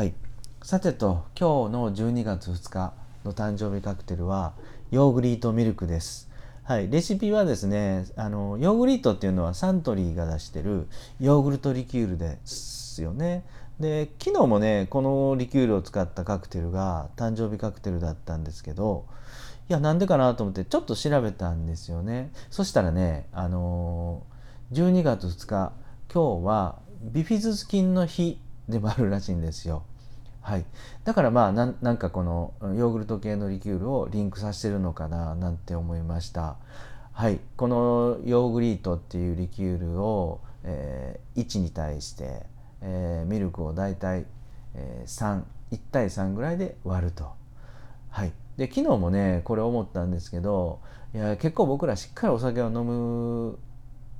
はい。さてと今日の12月2日の誕生日カクテルはヨーグリートミルクです。はい。レシピはですねあのヨーグリートっていうのはサントリーが出してるヨーグルトリキュールですよね。で昨日もねこのリキュールを使ったカクテルが誕生日カクテルだったんですけどいやなんでかなと思ってちょっと調べたんですよね。そしたらねあの12月2日今日はビフィズス菌の日でもあるらしいんですよ。はい、だからまあなんかこのヨーグルト系のリキュールをリンクさせてるのかななんて思いました。はい、このヨーグリートっていうリキュールを、えー、1に対して、えー、ミルクをだいたい、えー、31対3ぐらいで割ると。はい、で昨日もねこれ思ったんですけどいや結構僕らしっかりお酒を飲む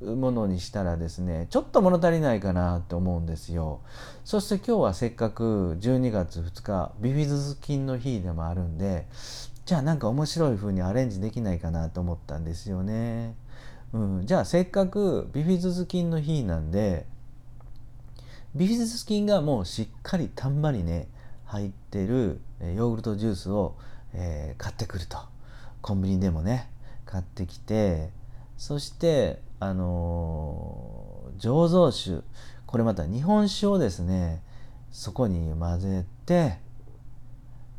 ものにしたらですねちょっと物足りないかなと思うんですよ。そして今日はせっかく12月2日ビフィズス菌の日でもあるんでじゃあなんか面白い風にアレンジできないかなと思ったんですよね、うん、じゃあせっかくビフィズス菌の日なんでビフィズス菌がもうしっかりたんまりね入ってるヨーグルトジュースを、えー、買ってくると。コンビニでもね買ってきてそしてあの醸造酒これまた日本酒をですねそこに混ぜて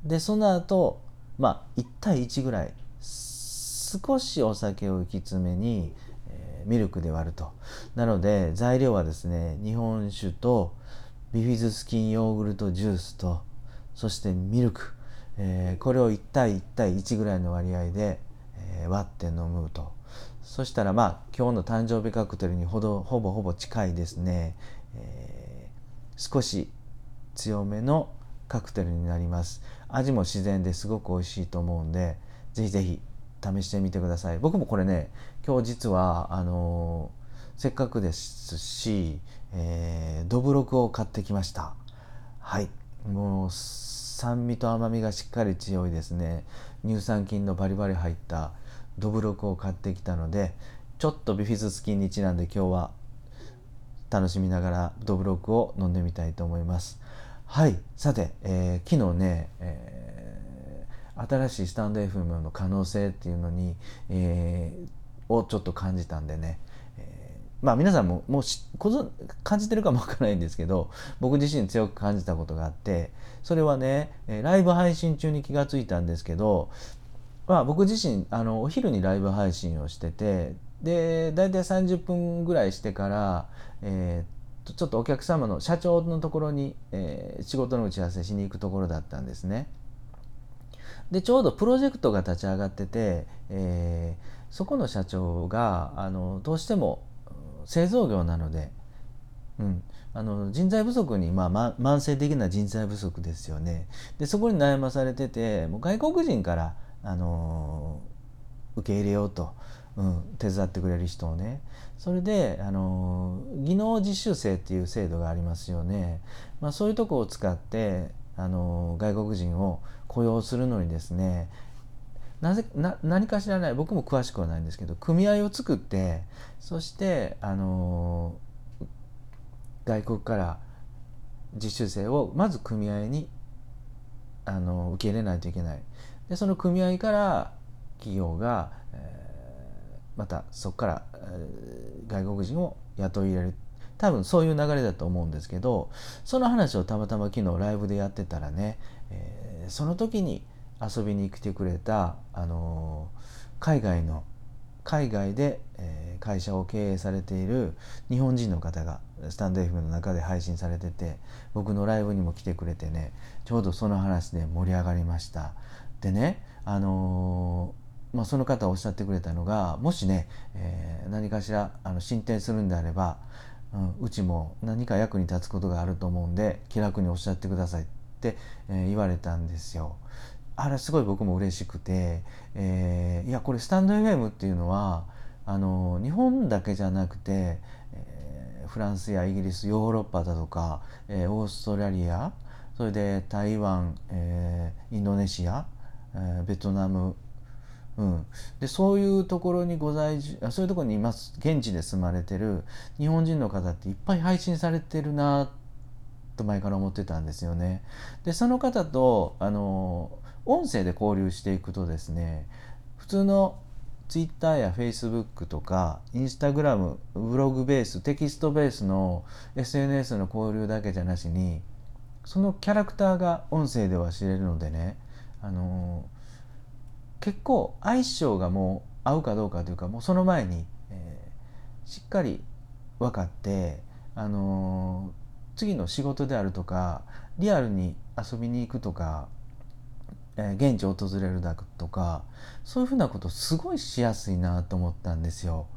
でその後まあ1対1ぐらい少しお酒を浮き詰めに、えー、ミルクで割ると。なので材料はですね日本酒とビフィズスキンヨーグルトジュースとそしてミルク、えー、これを1対1対1ぐらいの割合で、えー、割って飲むと。そしたらまあ今日の誕生日カクテルにほどほぼほぼ近いですね、えー、少し強めのカクテルになります。味も自然ですごく美味しいと思うんでぜひぜひ試してみてください。僕もこれね今日実はあのー、せっかくですし、えー、どぶろくを買ってきました。はい。もう酸味と甘みがしっかり強いですね。乳酸菌のバリバリ入ったどぶろくを買ってきたのでちょっとビフィズス菌にちなんで今日は楽しみながらどぶろくを飲んでみたいと思います。はい。さて、えー、昨日ね、えー、新しいスタンド FM の可能性っていうのに、えー、をちょっと感じたんでね、えー、まあ皆さんももう感じてるかもわからないんですけど僕自身強く感じたことがあってそれはねライブ配信中に気がついたんですけどまあ、僕自身あのお昼にライブ配信をしててで大体30分ぐらいしてから、えー、ちょっとお客様の社長のところに、えー、仕事の打ち合わせしに行くところだったんですね。でちょうどプロジェクトが立ち上がってて、えー、そこの社長があのどうしても製造業なので、うん、あの人材不足に、まあ、慢性的な人材不足ですよね。でそこに悩まされててもう外国人からあの受け入れようと、うん、手伝ってくれる人をね。それであの技能実習生っていう制度がありますよね、まあ、そういうとこを使ってあの外国人を雇用するのにですね。なぜな何か知らない。僕も詳しくはないんですけど組合を作ってそしてあの外国から実習生をまず組合にあの受け入れないといけない。でその組合から企業が、えー、またそこから、えー、外国人を雇い入れる。多分そういう流れだと思うんですけどその話をたまたま昨日ライブでやってたらね、えー、その時に遊びに来てくれた、あの海外の海外で、え会社を経営されている日本人の方がスタンド FM の中で配信されてて僕のライブにも来てくれてねちょうどその話で盛り上がりました。でねあのー、まあ、その方おっしゃってくれたのがもしね、えー、何かしらあの進展するんであれば、うん、うちも何か役に立つことがあると思うんで気楽におっしゃってくださいって、えー、言われたんですよ。あれすごい僕も嬉しくて、えー、いやこれスタンド FM っていうのはあの日本だけじゃなくて、えー、フランスやイギリスヨーロッパだとか、えー、オーストラリアそれで台湾、えー、インドネシアえー、ベトナム、うん、でそういうところにご在住そういうところにいます現地で住まれてる日本人の方っていっぱい配信されてるなとと前から思ってたんですよね。でその方とあの音声で交流していくとですね普通の Twitter や Facebook とか Instagram ブログベーステキストベースの SNS の交流だけじゃなしにそのキャラクターが音声では知れるのでねあの結構相性がもう合うかどうかというかもうその前に、えー、しっかり分かってあの次の仕事であるとかリアルに遊びに行くとかえ現地を訪れるだとかそういうふうなことすごいしやすいなと思ったんですよ。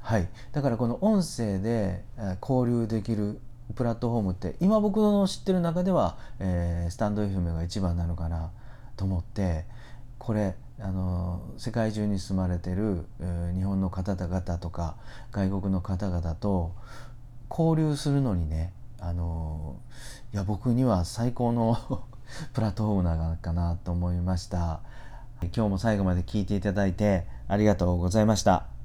はい、だからこの音声で交流できるプラットフォームって今僕の知ってる中では、えー、スタンド FM が一番なのかなと思ってこれあの世界中に住まれてる、えー、日本の方々とか外国の方々と交流するのにねあのいや僕には最高の プラットフォームなのかなと思いました。今日も最後まで聞いていただいてありがとうございました。